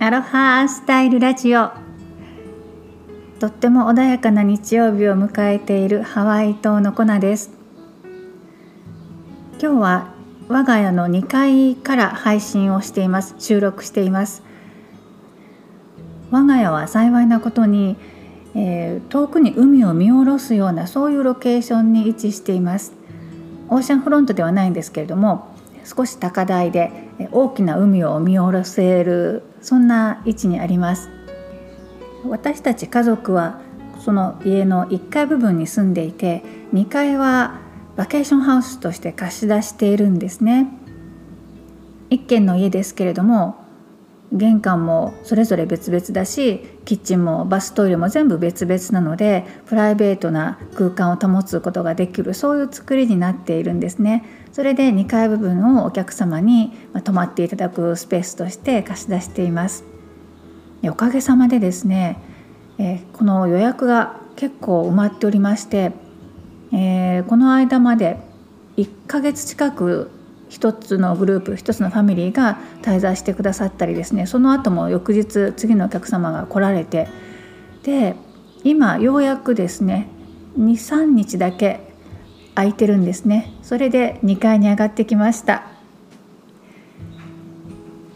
アロハスタイルラジオ。とっても穏やかな日曜日を迎えているハワイ島のコナです。今日は我が家の2階から配信をしています。収録しています。我が家は幸いなことに、えー、遠くに海を見下ろすようなそういうロケーションに位置しています。オーシャンフロントではないんですけれども少し高台で大きな海を見下ろせるそんな位置にあります。私たち家族はその家の1階部分に住んでいて2階はバケーションハウスとして貸し出しているんですね。一軒の家ですけれども玄関もそれぞれ別々だしキッチンもバストイレも全部別々なのでプライベートな空間を保つことができるそういう作りになっているんですね。それで2階部分をお客様に泊まっていただくスペースとして貸し出しています。おかげさまでですね、え、この予約が結構埋まっておりまして、え、この間まで1ヶ月近く一つのグループ一つのファミリーが滞在してくださったりですねその後も翌日次のお客様が来られてで今ようやくですね23日だけ空いてるんですね。それで2階に上がってきました。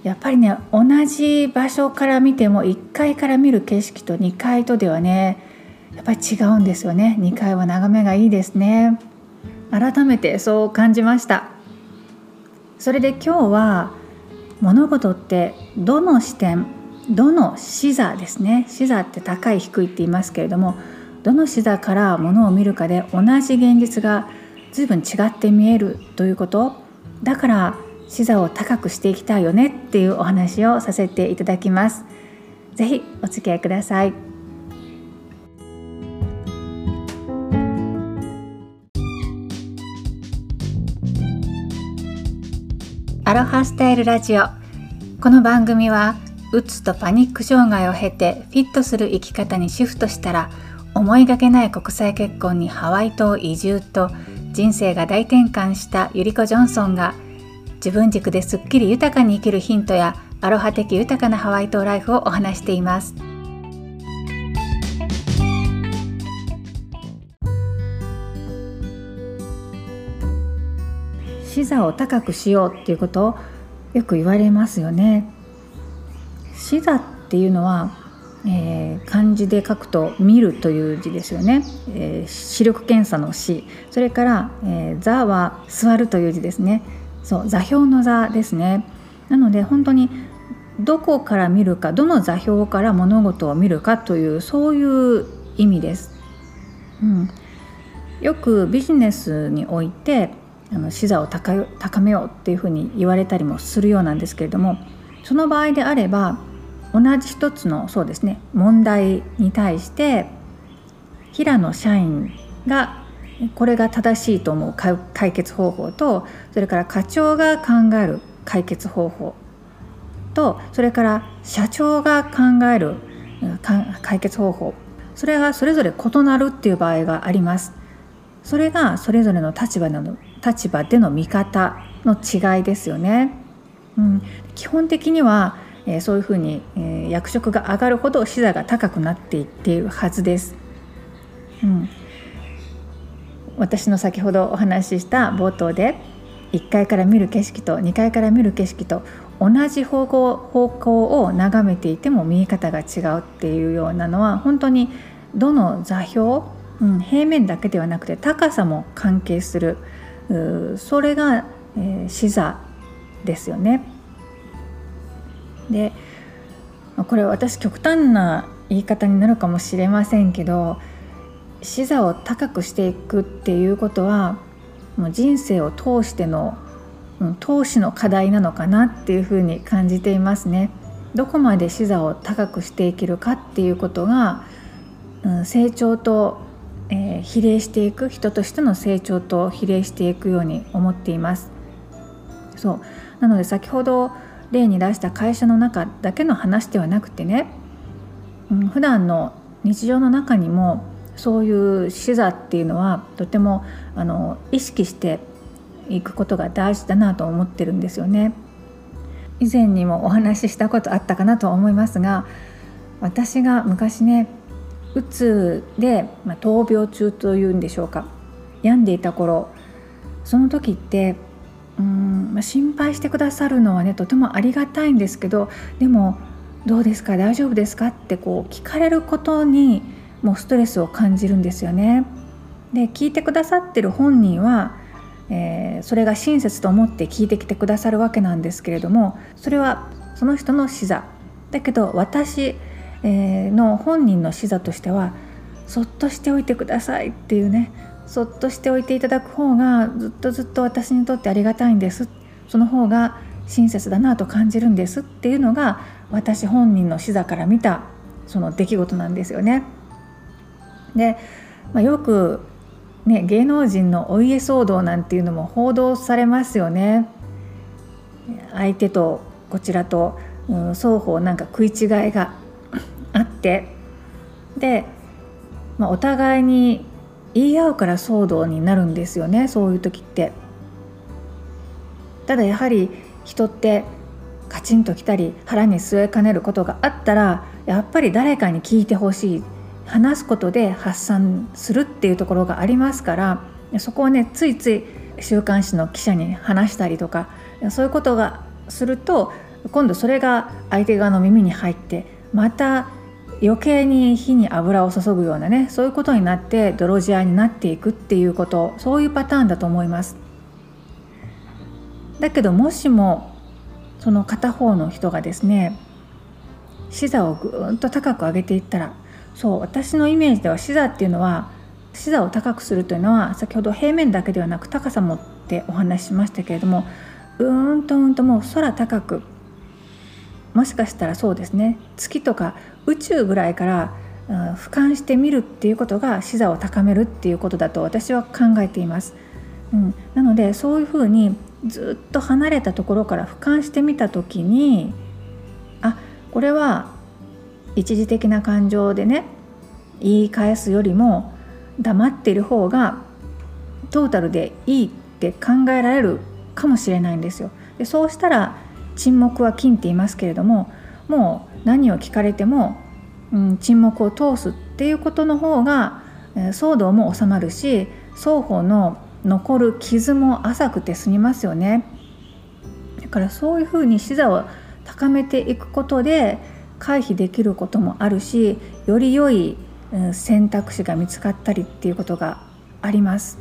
やっぱりね同じ場所から見ても1階から見る景色と2階とではねやっぱり違うんですよね。2階は眺めがいいですね。改めてそう感じました。それで今日は物事ってどの視点どの視座ですね視座って高い低いって言いますけれどもどの視座から物を見るかで同じ現実が随分違って見えるということだから視座を高くしていきたいよねっていうお話をさせていただきます。ぜひお付き合いください。アロハスタイルラジオこの番組はうつとパニック障害を経てフィットする生き方にシフトしたら思いがけない国際結婚にハワイ島移住と人生が大転換したゆりこジョンソンが自分軸ですっきり豊かに生きるヒントやアロハ的豊かなハワイ島ライフをお話しています。視座を高くしようっていうことをよく言われますよね。視座っていうのは、えー、漢字で書くと「見る」という字ですよね。えー、視力検査の「視」それから「えー、座」は「座る」という字ですね。そう座標の座ですね。なので本当にどこから見るかどの座標から物事を見るかというそういう意味です。うん、よくビジネスにおいてあの視座を高めようっていうふうに言われたりもするようなんですけれどもその場合であれば同じ一つのそうですね問題に対して平野社員がこれが正しいと思う解決方法とそれから課長が考える解決方法とそれから社長が考える解決方法それがそれぞれ異なるっていう場合があります。それがそれぞれの立場の立場での見方の違いですよね。うん、基本的には、えー、そういうふうに、えー、役職が上がるほど視座が高くなっていっているはずです。うん、私の先ほどお話しした冒頭で1階から見る景色と2階から見る景色と同じ方向方向を眺めていても見え方が違うっていうようなのは本当にどの座標、うん、平面だけではなくて高さも関係するそれが、えー、視座ですよね。でこれ私極端な言い方になるかもしれませんけど視座を高くしていくっていうことはもう人生を通してのうん投資の課題なのかなっていうふうに感じていますね。どこまで視座を高くしていけるかっていうことが、うん、成長とえー、比例していく人としての成長と比例していくように思っています。そうなので先ほど例に出した会社の中だけの話ではなくてね、うん、普段の日常の中にもそういう視座っていうのはとてもあの意識していくことが大事だなと思ってるんですよね。以前にもお話ししたことあったかなと思いますが私が昔ねうつで、まあ、闘病中というんでしょうか病んでいた頃その時ってうん、まあ、心配してくださるのはねとてもありがたいんですけどでも「どうですか？大丈夫ですか?」ってこう聞かれることにもうストレスを感じるんですよね。で聞いてくださってる本人は、えー、それが親切と思って聞いてきてくださるわけなんですけれどもそれはその人の視座だけど私、の本人の視座としてはそっとしておいてくださいっていうねそっとしておいていただく方がずっとずっと私にとってありがたいんですその方が親切だなと感じるんですっていうのが私本人の視座から見たその出来事なんですよね。で、まあ、よくね、芸能人のお家騒動なんていうのも報道されますよね。相手とこちらと、うん、双方なんか食い違いがてで、まあ、お互いに言い合うから騒動になるんですよねそういう時って。ただやはり人ってカチンときたり腹に据えかねることがあったらやっぱり誰かに聞いてほしい話すことで発散するっていうところがありますからそこをねついつい週刊誌の記者に話したりとかそういうことがすると今度それが相手側の耳に入ってまた余計に火に油を注ぐようなねそういうことになって泥仕合になっていくっていうことそういうパターンだと思います。だけどもしもその片方の人がですね視座をぐーんと高く上げていったらそう私のイメージでは視座っていうのは視座を高くするというのは先ほど平面だけではなく高さもってお話ししましたけれどもうーんとうんともう空高くもしかしたらそうですね月とか宇宙ぐらいから俯瞰してみるっていうことが視座を高めるっていうことだと私は考えています。うん、なのでそういうふうにずっと離れたところから俯瞰してみた時にあこれは一時的な感情でね言い返すよりも黙っている方がトータルでいいって考えられるかもしれないんですよ。でそうしたら沈黙は金って言いますけれどももう何を聞かれても、うん、沈黙を通すっていうことの方が、えー、騒動も収まるし双方の残る傷も浅くて済みますよね。だからそういうふうに視座を高めていくことで回避できることもあるしより良い選択肢が見つかったりっていうことがあります。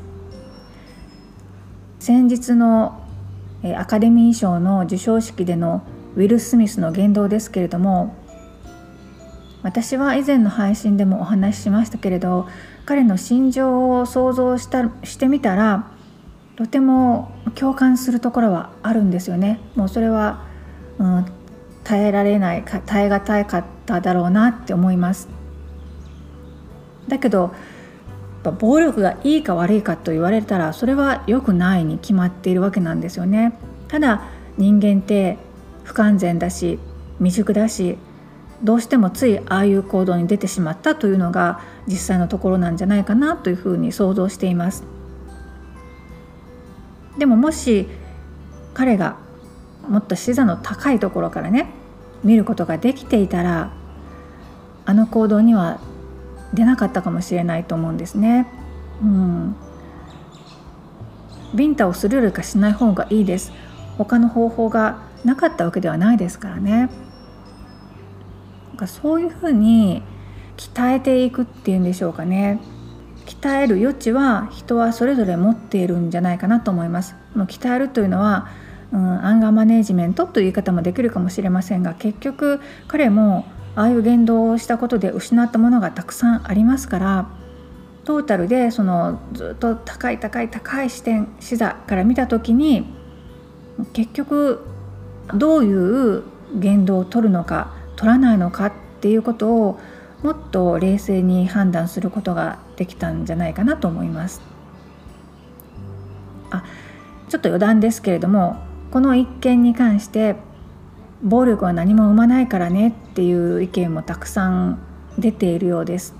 先日のアカデミー賞の授賞式でのウィル・スミスの言動ですけれども私は以前の配信でもお話ししましたけれど彼の心情を想像したしてみたらとても共感するところはあるんですよね。もうそれは、うん、耐えられない耐え難かっただろうなって思いますだけど暴力がいいか悪いかと言われたらそれは良くないに決まっているわけなんですよね。ただ人間って不完全だし未熟だしどうしてもついああいう行動に出てしまったというのが実際のところなんじゃないかなというふうに想像しています。でももし彼がもっと視座の高いところからね見ることができていたらあの行動には出なかったかもしれないと思うんですね。うん、ビンタをするよりかしない方がいいです。他の方法がなかったわけではないですからね。なんかそういうふうに鍛えていくっていうんでしょうかね。鍛える余地は人はそれぞれ持っているんじゃないかなと思います。もう鍛えるというのはうん、アンガーマネージメントという言い方もできるかもしれませんが結局彼もああいう言動をしたことで失ったものがたくさんありますからトータルでそのずっと高い高い高い視点視座から見た時に結局どういう言動を取るのか取らないのかっていうことをもっと冷静に判断することができたんじゃないかなと思います。あちょっと余談ですけれどもこの一件に関して暴力は何も生まないからねっていう意見もたくさん出ているようです。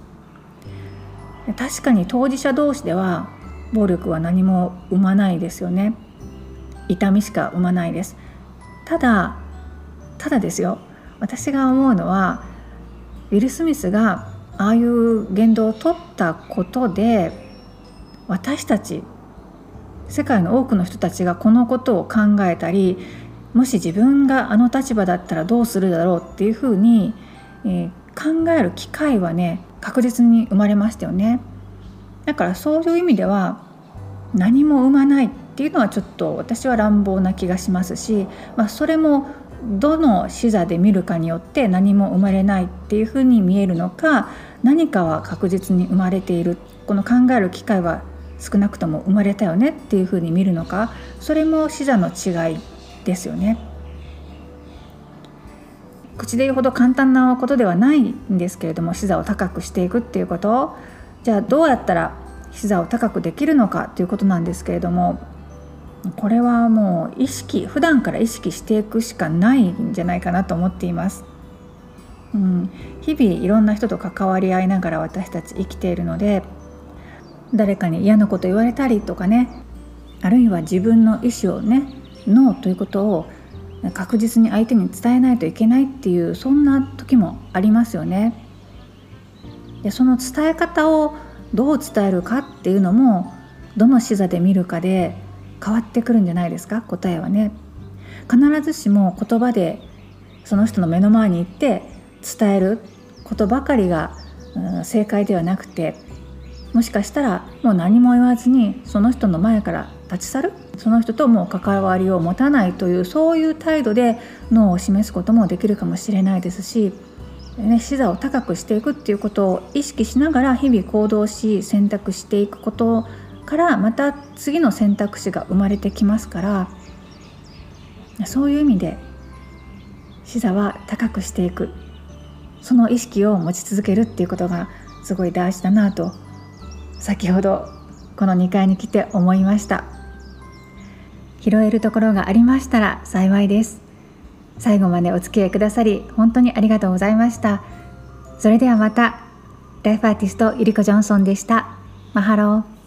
確かに当事者同士では暴力は何も生まないですよね。痛みしか生まないです。ただただですよ。私が思うのはウィル・スミスがああいう言動を取ったことで私たち世界の多くの人たちがこのことを考えたりもし自分があの立場だったらどうするだろうっていうふうに、えー、考える機会はね確実に生まれましたよね。だからそういう意味では何も生まないっていうのはちょっと私は乱暴な気がしますし、まあ、それもどの視座で見るかによって何も生まれないっていうふうに見えるのか何かは確実に生まれているこの考える機会は少なくとも生まれたよねっていうふうに見るのかそれも視座の違いですよね。口で言うほど簡単なことではないんですけれども視座を高くしていくっていうことじゃあどうやったら視座を高くできるのかということなんですけれどもこれはもう意識普段から意識していくしかないんじゃないかなと思っています。うん、日々いろんな人と関わり合いながら私たち生きているので誰かに嫌なこと言われたりとかねあるいは自分の意思をねノーということを確実に相手に伝えないといけないっていうそんな時もありますよね。でその伝え方をどう伝えるかっていうのもどの視座で見るかで変わってくるんじゃないですか答えはね。必ずしも言葉でその人の目の前に行って伝えることばかりが、正解ではなくてもしかしたらもう何も言わずにその人の前から立ち去る。その人ともう関わりを持たないというそういう態度で脳を示すこともできるかもしれないですし、ね、視座を高くしていくっていうことを意識しながら日々行動し選択していくことからまた次の選択肢が生まれてきますからそういう意味で視座は高くしていく。その意識を持ち続けるっていうことがすごい大事だなと先ほどこの2階に来て思いました。拾えるところがありましたら幸いです。最後までお付き合いくださり本当にありがとうございました。それではまたライフアーティストゆりこジョンソンでした。マハロー。